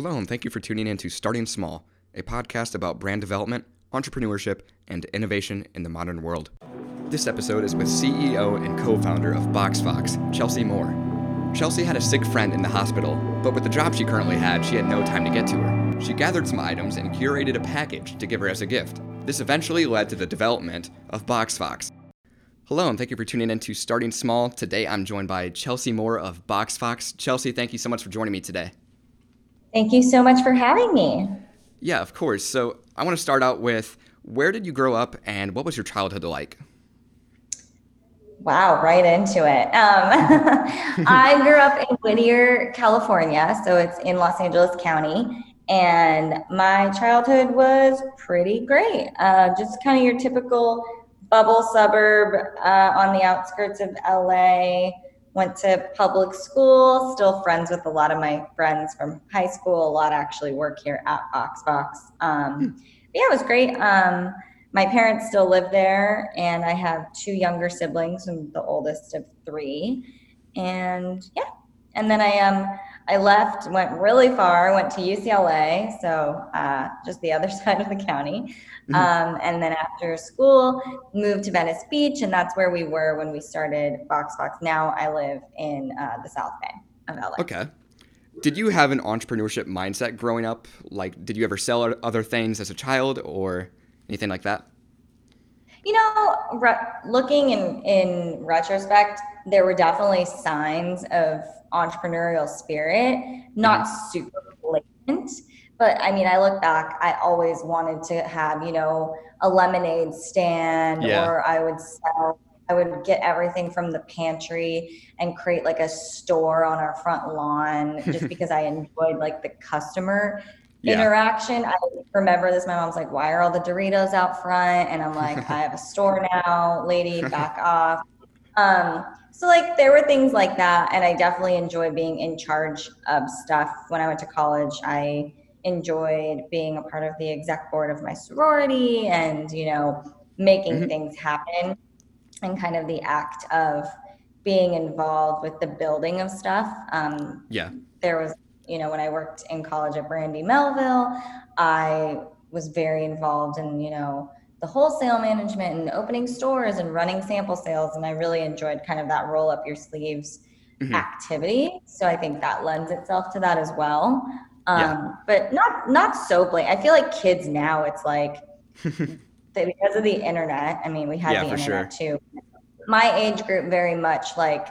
Hello, and thank you for tuning in to Starting Small, a podcast about brand development, entrepreneurship, and innovation in the modern world. This episode is with CEO and co founder of BoxFox, Chelsea Moore. Chelsea had a sick friend in the hospital, but with the job she currently had, she had no time to get to her. She gathered some items and curated a package to give her as a gift. This eventually led to the development of BoxFox. Hello, and thank you for tuning in to Starting Small. Today I'm joined by Chelsea Moore of BoxFox. Chelsea, thank you so much for joining me today. Thank you so much for having me. Yeah, of course. So I want to start out with where did you grow up and what was your childhood like? Wow, right into it. Um, I grew up in Whittier, California, so it's in Los Angeles County. And my childhood was pretty great. Uh, just kind of your typical bubble suburb uh, on the outskirts of LA went to public school, still friends with a lot of my friends from high school. A lot actually work here at BoxFox. Um, hmm. yeah, it was great. Um, my parents still live there, and I have two younger siblings. I'm the oldest of three, and yeah. And then I um I left, went really far, went to UCLA, so uh, just the other side of the county. Mm-hmm. Um, and then after school, moved to Venice Beach, and that's where we were when we started BoxFox. Now I live in uh, the South Bay of LA. Okay. Did you have an entrepreneurship mindset growing up? Like, did you ever sell other things as a child or anything like that? You know, re- looking in in retrospect, there were definitely signs of entrepreneurial spirit, not mm-hmm. super blatant. But I mean, I look back, I always wanted to have, you know, a lemonade stand yeah. or I would sell, I would get everything from the pantry and create like a store on our front lawn just because I enjoyed like the customer yeah. interaction. I remember this. My mom's like, "Why are all the Doritos out front?" And I'm like, "I have a store now, lady. Back off." Um, so like there were things like that, and I definitely enjoy being in charge of stuff. When I went to college, I enjoyed being a part of the exec board of my sorority, and you know, making mm-hmm. things happen, and kind of the act of being involved with the building of stuff. Um, yeah, there was, you know, when I worked in college at Brandy Melville, I was very involved in, you know, the wholesale management and opening stores and running sample sales. And I really enjoyed kind of that roll up your sleeves mm-hmm. activity. So I think that lends itself to that as well. Um, yeah. But not not so blatant. I feel like kids now, it's like because of the internet. I mean, we had yeah, the internet sure. too. My age group very much like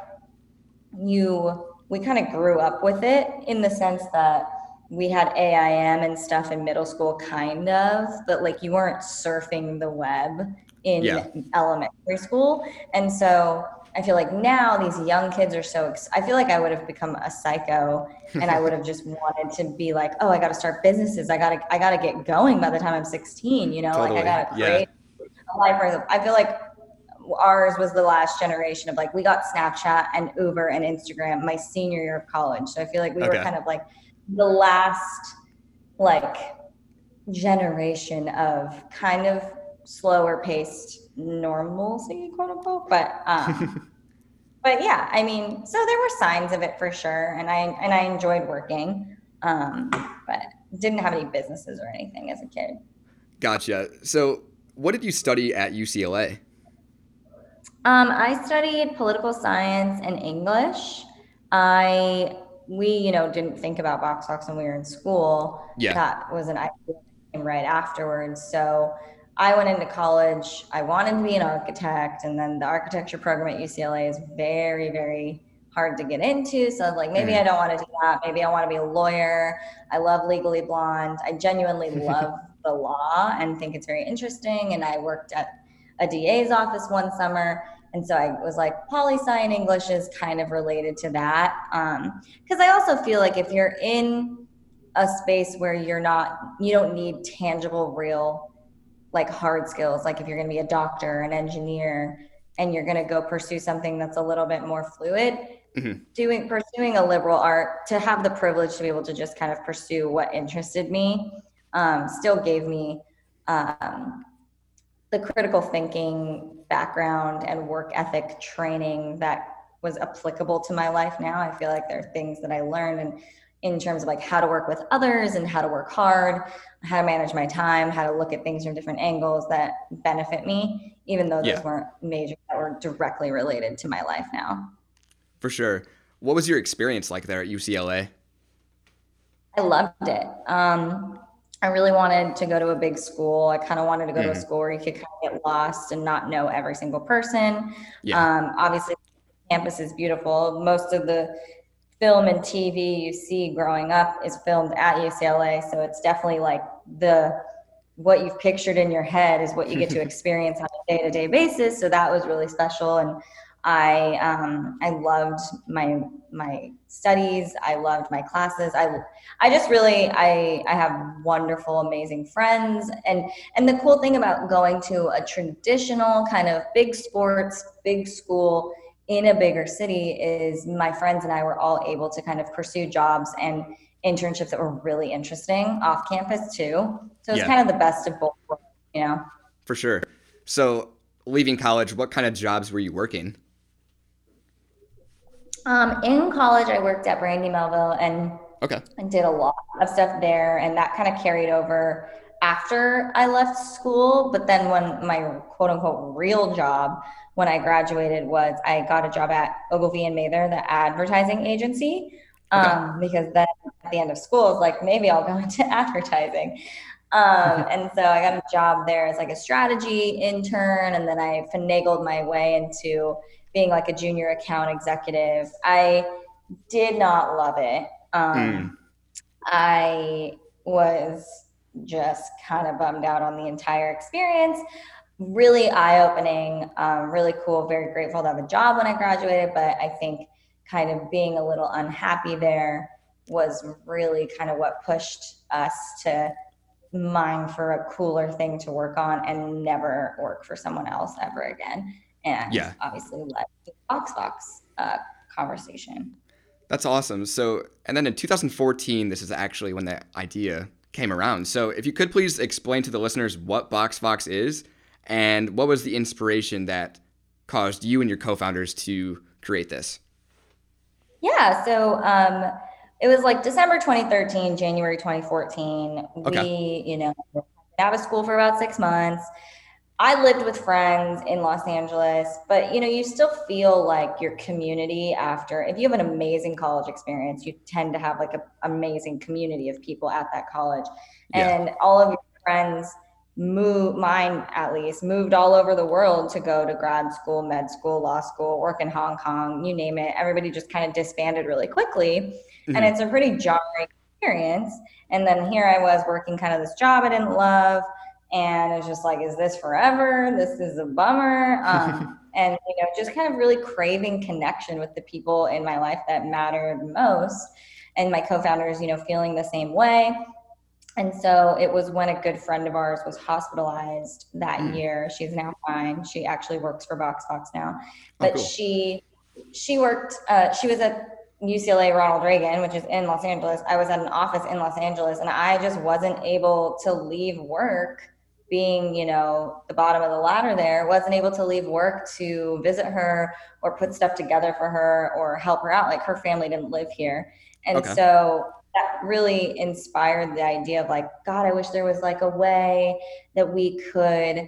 you. We kind of grew up with it in the sense that we had AIM and stuff in middle school, kind of, but like you weren't surfing the web in yeah. elementary school. And so I feel like now these young kids are so. Ex- I feel like I would have become a psycho, and I would have just wanted to be like, oh, I got to start businesses. I got to, I got to get going by the time I'm 16. You know, totally. like I got to create yeah. a life. I feel like ours was the last generation of like we got Snapchat and Uber and Instagram my senior year of college. So I feel like we okay. were kind of like the last like generation of kind of slower paced normalcy, quote unquote. But um, but yeah, I mean, so there were signs of it for sure, and I and I enjoyed working, um, but didn't have any businesses or anything as a kid. Gotcha. So, what did you study at UCLA? Um, I studied political science and English. I we, you know, didn't think about BoxFox when we were in school. Yeah. That was an idea right afterwards. So I went into college. I wanted to be an architect, and then the architecture program at UCLA is very, very hard to get into. So I was like, maybe mm. I don't want to do that. Maybe I want to be a lawyer. I love Legally Blonde. I genuinely love the law and think it's very interesting. And I worked at a DA's office one summer and so I was like, poli sci and English is kind of related to that. Because um, I also feel like if you're in a space where you're not, you don't need tangible, real, like hard skills, like if you're going to be a doctor, an engineer, and you're going to go pursue something that's a little bit more fluid, mm-hmm. doing pursuing a liberal art to have the privilege to be able to just kind of pursue what interested me um, still gave me um, the critical thinking background and work ethic training that was applicable to my life now. I feel like there are things that I learned and in terms of like how to work with others and how to work hard, how to manage my time, how to look at things from different angles that benefit me, even though those weren't major that were directly related to my life now. For sure. What was your experience like there at UCLA? I loved it. Um, I really wanted to go to a big school. I kind of wanted to go mm-hmm. to a mm-hmm. school where you could kind of get lost and not know every single person. Yeah. Um, obviously, campus is beautiful. Most of the film and TV you see growing up is filmed at UCLA, so it's definitely like the what you've pictured in your head is what you get to experience on a day-to-day basis. So that was really special, and I um, I loved my my studies. I loved my classes. I I just really I I have wonderful, amazing friends. And and the cool thing about going to a traditional kind of big sports, big school in a bigger city is my friends and I were all able to kind of pursue jobs and internships that were really interesting off campus too. So it's yeah. kind of the best of both, you know. For sure. So leaving college, what kind of jobs were you working? Um, in college, I worked at Brandy Melville and okay. and did a lot of stuff there, and that kind of carried over after I left school. But then when my quote unquote real job when I graduated was I got a job at Ogilvy and Mather, the advertising agency. Um, because then at the end of school, it's like maybe I'll go into advertising. Um, and so I got a job there as like a strategy intern, and then I finagled my way into being like a junior account executive. I did not love it. Um, mm. I was just kind of bummed out on the entire experience. Really eye opening, um, really cool, very grateful to have a job when I graduated, but I think kind of being a little unhappy there was really kind of what pushed us to mine for a cooler thing to work on and never work for someone else ever again and yeah. obviously led the BoxFox uh, conversation. That's awesome. So, and then in 2014, this is actually when the idea came around. So, if you could please explain to the listeners what BoxFox is and what was the inspiration that caused you and your co-founders to create this? Yeah. So, um, it was like December 2013, January 2014. Okay. We, you know, out of school for about six months I lived with friends in Los Angeles, but you know, you still feel like your community after if you have an amazing college experience, you tend to have like an amazing community of people at that college. Yeah. And all of your friends move mine at least moved all over the world to go to grad school, med school, law school, work in Hong Kong, you name it. Everybody just kind of disbanded really quickly. Mm-hmm. And it's a pretty jarring experience. And then here I was working kind of this job I didn't love and it's just like is this forever this is a bummer um, and you know just kind of really craving connection with the people in my life that mattered most and my co-founders you know feeling the same way and so it was when a good friend of ours was hospitalized that mm. year she's now fine she actually works for BoxFox now oh, but oh, cool. she she worked uh, she was at UCLA Ronald Reagan, which is in Los Angeles. I was at an office in Los Angeles and I just wasn't able to leave work being, you know, the bottom of the ladder there, wasn't able to leave work to visit her or put stuff together for her or help her out. Like her family didn't live here. And okay. so that really inspired the idea of like, God, I wish there was like a way that we could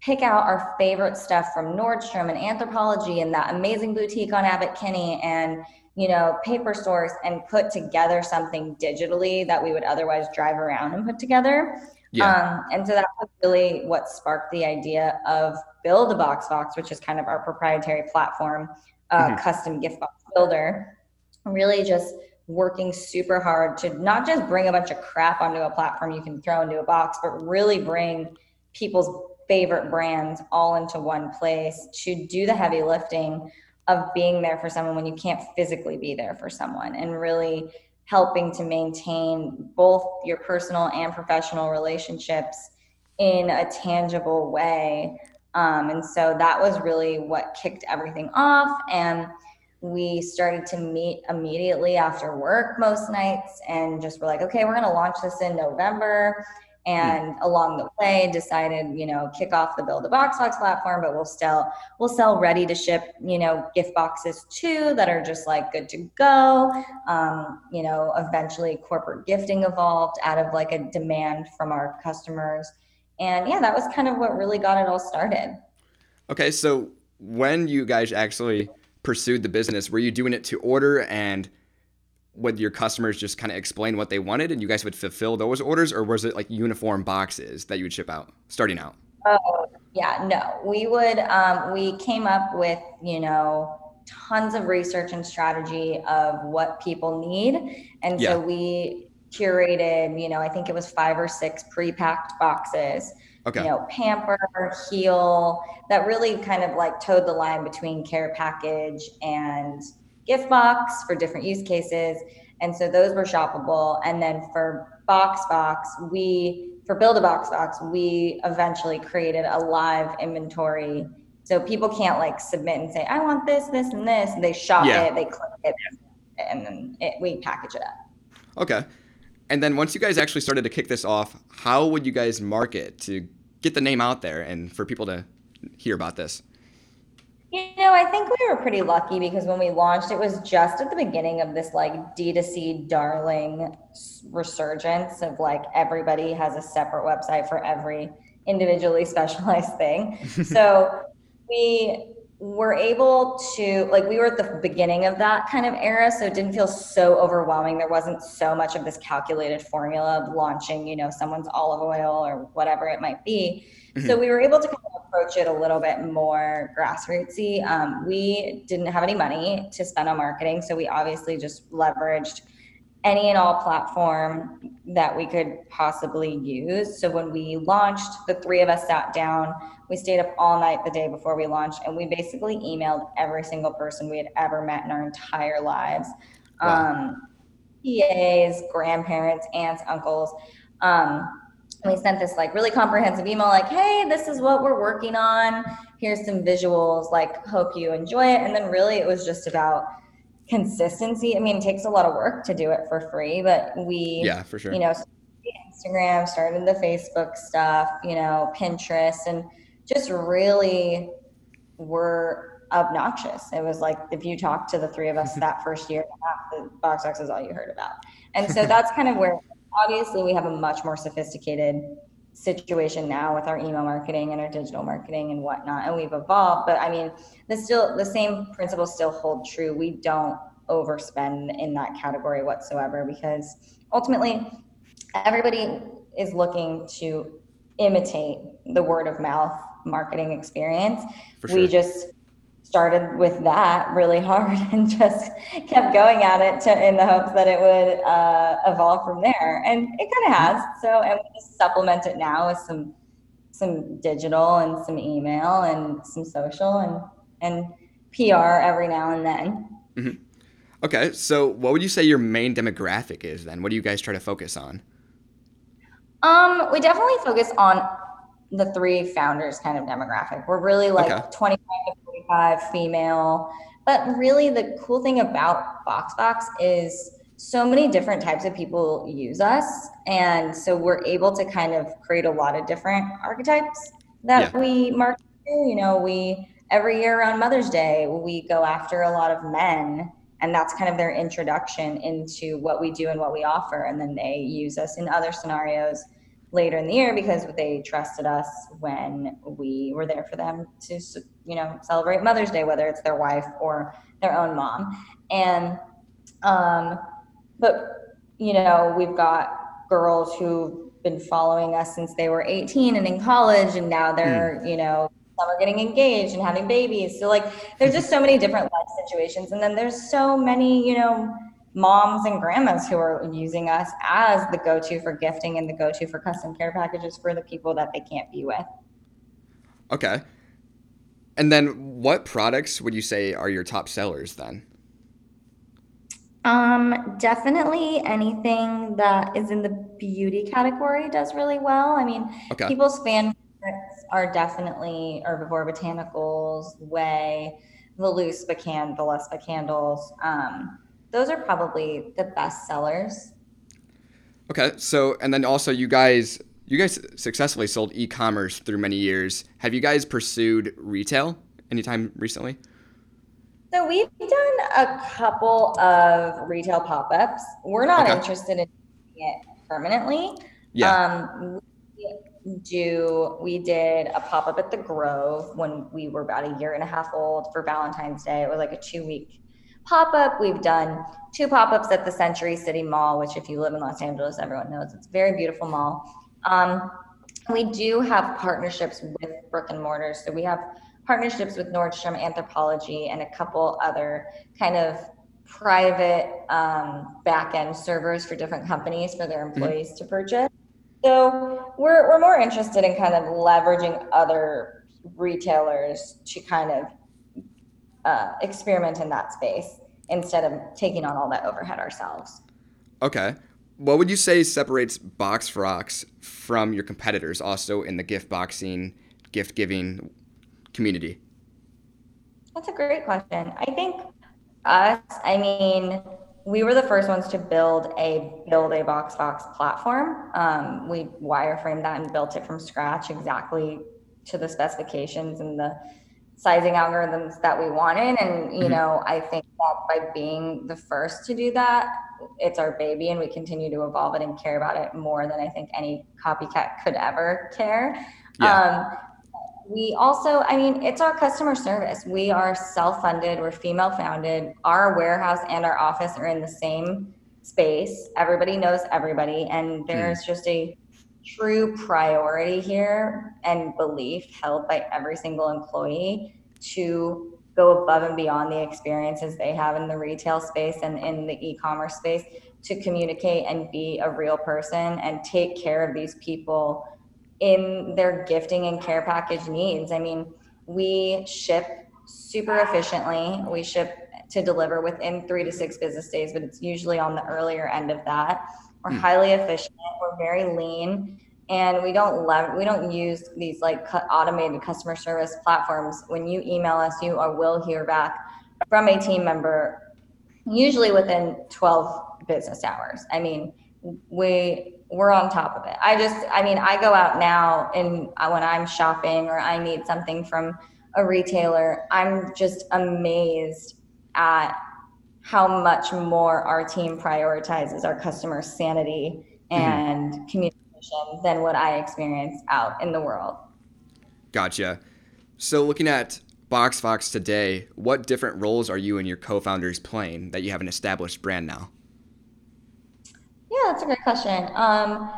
pick out our favorite stuff from Nordstrom and Anthropologie and that amazing boutique on Abbot Kinney and you know paper source and put together something digitally that we would otherwise drive around and put together yeah. Um, and so that was really what sparked the idea of Build a BoxFox, which is kind of our proprietary platform, uh, mm-hmm. custom gift box builder. Really just working super hard to not just bring a bunch of crap onto a platform you can throw into a box, but really bring people's favorite brands all into one place to do the heavy lifting of being there for someone when you can't physically be there for someone and really helping to maintain both your personal and professional relationships in a tangible way. Um, and so that was really what kicked everything off. And we started to meet immediately after work most nights and just were like, okay, we're going to launch this in November. And mm. along the way decided you know kick off the build a BoxFox platform but we'll still we'll sell ready to ship you know gift boxes too that are just like good to go. Um, you know eventually corporate gifting evolved out of like a demand from our customers. And yeah that was kind of what really got it all started. Okay so when you guys actually pursued the business were you doing it to order and would your customers just kind of explain what they wanted and you guys would fulfill those orders or was it like uniform boxes that you would ship out starting out oh yeah no we would um, we came up with you know tons of research and strategy of what people need and yeah. so we curated you know i think it was five or six pre-packed boxes okay. you know pamper heal that really kind of like towed the line between care package and gift box for different use cases. And so those were shoppable. And then for Box Box, we, for Build a BoxFox, we eventually created a live inventory. So people can't like submit and say, I want this, this, and this. And they shop yeah. it, they click it, and then it, we package it up. Okay. And then once you guys actually started to kick this off, how would you guys market to get the name out there and for people to hear about this? You know, I think we were pretty lucky because when we launched, it was just at the beginning of this like D2C darling resurgence of like everybody has a separate website for every individually specialized thing. so we were able to like we were at the beginning of that kind of era so it didn't feel so overwhelming. There wasn't so much of this calculated formula of launching you know someone's olive oil or whatever it might be. Mm-hmm. so we were able to kind of approach it a little bit more grassrootsy. Um, we didn't have any money to spend on marketing so we obviously just leveraged any and all platform that we could possibly use. So when we launched, the three of us sat down. We stayed up all night the day before we launched, and we basically emailed every single person we had ever met in our entire lives. Wow. Um, PAs, grandparents, aunts, uncles. Um, we sent this like really comprehensive email, like, "Hey, this is what we're working on. Here's some visuals. Like, hope you enjoy it." And then really, it was just about consistency. I mean, it takes a lot of work to do it for free, but we, yeah, for sure. You know, Instagram, started the Facebook stuff, you know, Pinterest, and just really were obnoxious. It was like if you talked to the three of us that first year, the BoxFox is all you heard about. And so that's kind of where obviously we have a much more sophisticated situation now with our email marketing and our digital marketing and whatnot and we've evolved but i mean the still the same principles still hold true we don't overspend in that category whatsoever because ultimately everybody is looking to imitate the word of mouth marketing experience sure. we just started with that really hard and just kept going at it to, in the hopes that it would uh, evolve from there. And it kind of has. So, and we just supplement it now with some some digital and some email and some social and and PR every now and then. Mm-hmm. Okay, so what would you say your main demographic is then? What do you guys try to focus on? Um, we definitely focus on the three founders kind of demographic. We're really like okay. 25 to 45 female. But really, the cool thing about BoxFox is so many different types of people use us. And so we're able to kind of create a lot of different archetypes that yeah. we market to. You know, we every year around Mother's Day, we go after a lot of men. And that's kind of their introduction into what we do and what we offer. And then they use us in other scenarios later in the year because they trusted us when we were there for them to you know celebrate mother's day whether it's their wife or their own mom and um but you know we've got girls who've been following us since they were 18 and in college and now they're mm. you know some are getting engaged and having babies so like there's just so many different life situations and then there's so many you know moms and grandmas who are using us as the go-to for gifting and the go-to for custom care packages for the people that they can't be with. Okay. And then what products would you say are your top sellers then? Um, definitely anything that is in the beauty category does really well. I mean, okay. people's fan are definitely Herbivore Botanicals, Ouai, the loose Bacan, the less candles. Um, those are probably the best sellers. Okay, so and then also you guys you guys successfully sold e-commerce through many years. Have you guys pursued retail anytime recently? So we've done a couple of retail pop-ups. We're not okay. interested in doing it permanently. Yeah. Um, we do we did a pop-up at the Grove when we were about a year and a half old for Valentine's Day. It was like a two-week pop-up. We've done two pop-ups at the Century City Mall, which if you live in Los Angeles, everyone knows it's a very beautiful mall. Um, we do have partnerships with brick and mortars. So we have partnerships with Nordstrom Anthropologie and a couple other kind of private um, back end servers for different companies for their mm-hmm. employees mm-hmm. to purchase. So we're, we're more interested in kind of leveraging other retailers to kind of uh, experiment in that space instead of taking on all that overhead ourselves. Okay. What would you say separates Box Fox from your competitors also in the gift boxing, gift giving community? That's a great question. I think us, I mean, we were the first ones to build a build a box fox platform. Um, we wireframed that and built it from scratch exactly to the specifications and the sizing algorithms that we wanted. And you mm-hmm. know, I think that by being the first to do that, it's our baby, and we continue to evolve it and care about it more than I think any copycat could ever care. Yeah. Um, we also, I mean, it's our customer service. We are self funded, we're female founded. Our warehouse and our office are in the same space. Everybody knows everybody. And there's mm. just a true priority here and belief held by every single employee to go above and beyond the experiences they have in the retail space and in the e-commerce space to communicate and be a real person and take care of these people in their gifting and care package needs. I mean, we ship super efficiently. We ship to deliver within three to six business days, but it's usually on the earlier end of that. We're mm. highly efficient. We're very lean, and we don't lev- we don't use these like automated customer service platforms. When you email us, you are, will hear back from a team member, usually within 12 business hours. I mean, we we're on top of it. I just, I mean, I go out now and when I'm shopping or I need something from a retailer, I'm just amazed at how much more our team prioritizes our customer sanity mm-hmm. and mm-hmm. communication than what I experience out in the world. Gotcha. So, looking at Box Fox today, what different roles are you and your co founders playing that you have an established brand now? Yeah, that's a great question. Um,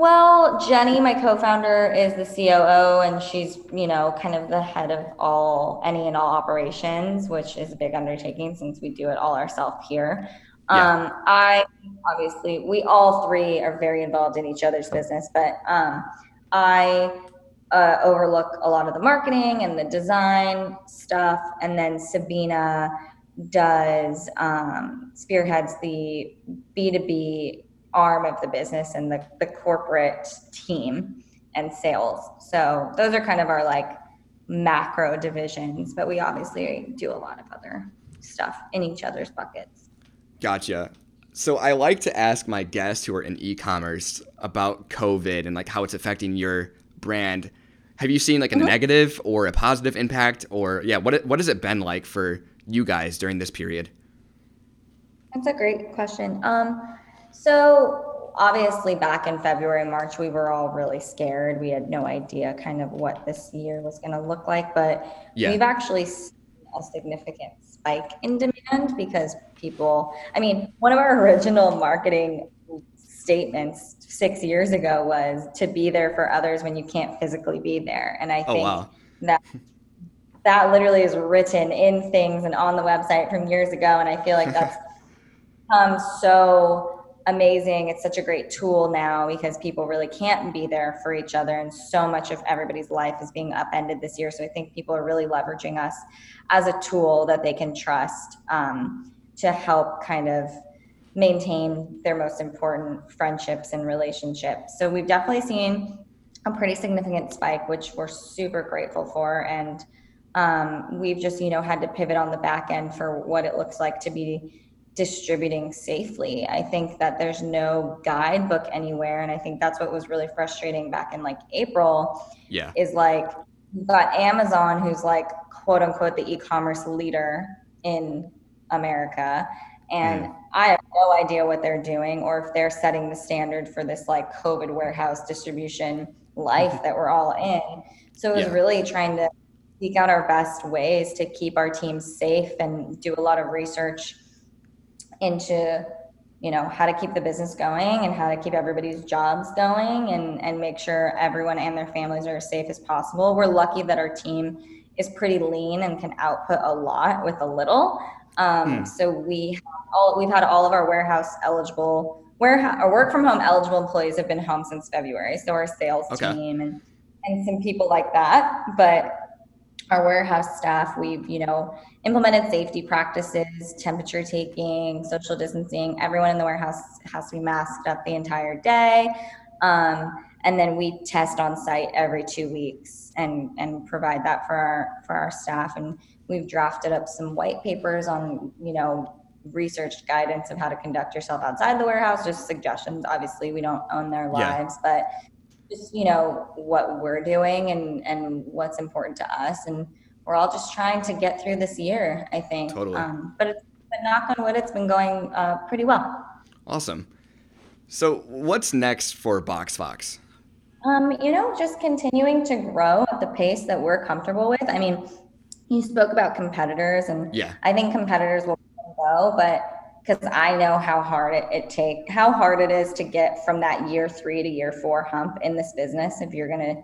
well, Jenny, my co-founder, is the COO, and she's you know kind of the head of all any and all operations, which is a big undertaking since we do it all ourselves here. Yeah. Um, I obviously we all three are very involved in each other's business, but um, I uh, overlook a lot of the marketing and the design stuff, and then Sabina does um, spearheads the B2B arm of the business and the, the corporate team and sales. So those are kind of our like macro divisions, but we obviously do a lot of other stuff in each other's buckets. Gotcha. So I like to ask my guests who are in e-commerce about COVID and like how it's affecting your brand. Have you seen like a mm-hmm. negative or a positive impact or yeah, what what has it been like for you guys during this period? That's a great question. Um, so obviously back in February, March, we were all really scared. We had no idea kind of what this year was going to look like, but yeah. we've actually seen a significant spike in demand because people, I mean, one of our original marketing statements six years ago was to be there for others when you can't physically be there. And I oh, think wow. that that literally is written in things and on the website from years ago. And I feel like that's um, so amazing. It's such a great tool now because people really can't be there for each other. And so much of everybody's life is being upended this year. So I think people are really leveraging us as a tool that they can trust um, to help kind of maintain their most important friendships and relationships. So we've definitely seen a pretty significant spike, which we're super grateful for. And um, we've just, you know, had to pivot on the back end for what it looks like to be distributing safely. I think that there's no guidebook anywhere. And I think that's what was really frustrating back in like April. Yeah. Is like you've got Amazon, who's like quote unquote the e commerce leader in America. And mm. I have no idea what they're doing or if they're setting the standard for this like COVID warehouse distribution life that we're all in. So it was yeah. really trying to seek out our best ways to keep our teams safe and do a lot of research into you know how to keep the business going and how to keep everybody's jobs going and and make sure everyone and their families are as safe as possible we're lucky that our team is pretty lean and can output a lot with a little um, hmm. so we all we've had all of our warehouse eligible warehouse or work from home eligible employees have been home since february so our sales okay. team and and some people like that but our warehouse staff, we've, you know, implemented safety practices, temperature taking, social distancing. Everyone in the warehouse has to be masked up the entire day. Um, and then we test on site every two weeks and, and provide that for our, for our staff. And we've drafted up some white papers on, you know, research guidance of how to conduct yourself outside the warehouse, just suggestions. Obviously, we don't own their lives, yeah. but just you know what we're doing and and what's important to us. And we're all just trying to get through this year i think. Totally. Um, but it's but knock on wood it's been going uh, pretty well. Awesome. So what's next for box fox um, you know just continuing to grow at the pace that we're comfortable with. I mean you spoke about competitors and yeah. I think competitors will go but because I know how hard it, it take how hard it is to get from that year three to year four hump in this business if you're gonna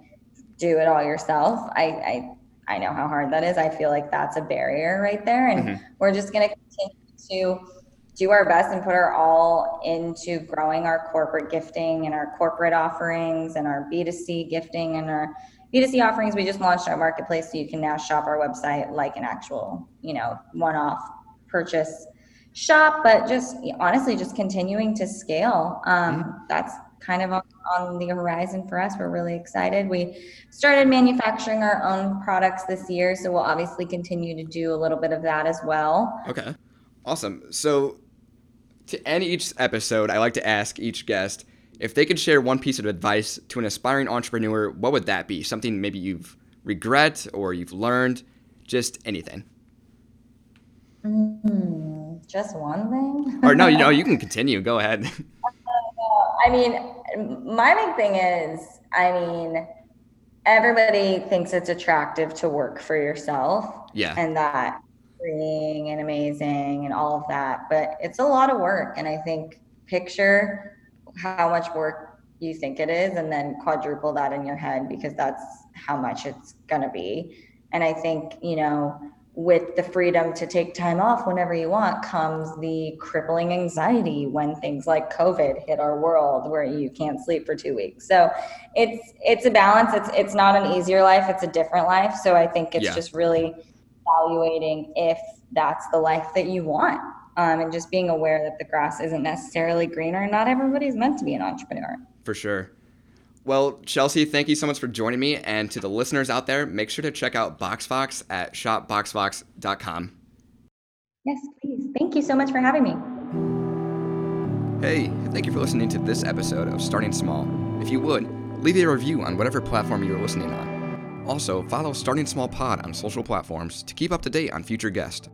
do it all yourself. I I, I know how hard that is. I feel like that's a barrier right there. And mm-hmm. we're just gonna continue to do our best and put our all into growing our corporate gifting and our corporate offerings and our B2C gifting and our B2C offerings. We just launched our marketplace so you can now shop our website like an actual, you know, one-off purchase shop, but just honestly, just continuing to scale. Um, mm-hmm. That's kind of on, on, the horizon for us. We're really excited. We started manufacturing our own products this year, so we'll obviously continue to do a little bit of that as well. Okay, awesome. So to end each episode, I like to ask each guest if they could share one piece of advice to an aspiring entrepreneur. What would that be? Something maybe you've regret or you've learned, just anything. Mm, just one thing? or no, you know, you can continue. Go ahead. I mean, my big thing is, I mean, everybody thinks it's attractive to work for yourself. Yeah. And that freeing and amazing and all of that. But it's a lot of work. And I think picture how much work you think it is and then quadruple that in your head because that's how much it's going to be. And I think, you know, with the freedom to take time off whenever you want comes the crippling anxiety when things like covid hit our world where you can't sleep for 2 weeks. So it's it's a balance. It's it's not an easier life. It's a different life. So i think it's yeah. just really evaluating if that's the life that you want um, and just being aware that the grass isn't necessarily greener. And not everybody's meant to be an entrepreneur. For sure well, Chelsea, thank you so much for joining me. And to the listeners out there, make sure to check out BoxFox at shopboxfox.com. Yes, please. Thank you so much for having me. Hey, thank you for listening to this episode of Starting Small. If you would, leave a review on whatever platform you're listening on. Also, follow Starting Small Pod on social platforms to keep up to date on future guests.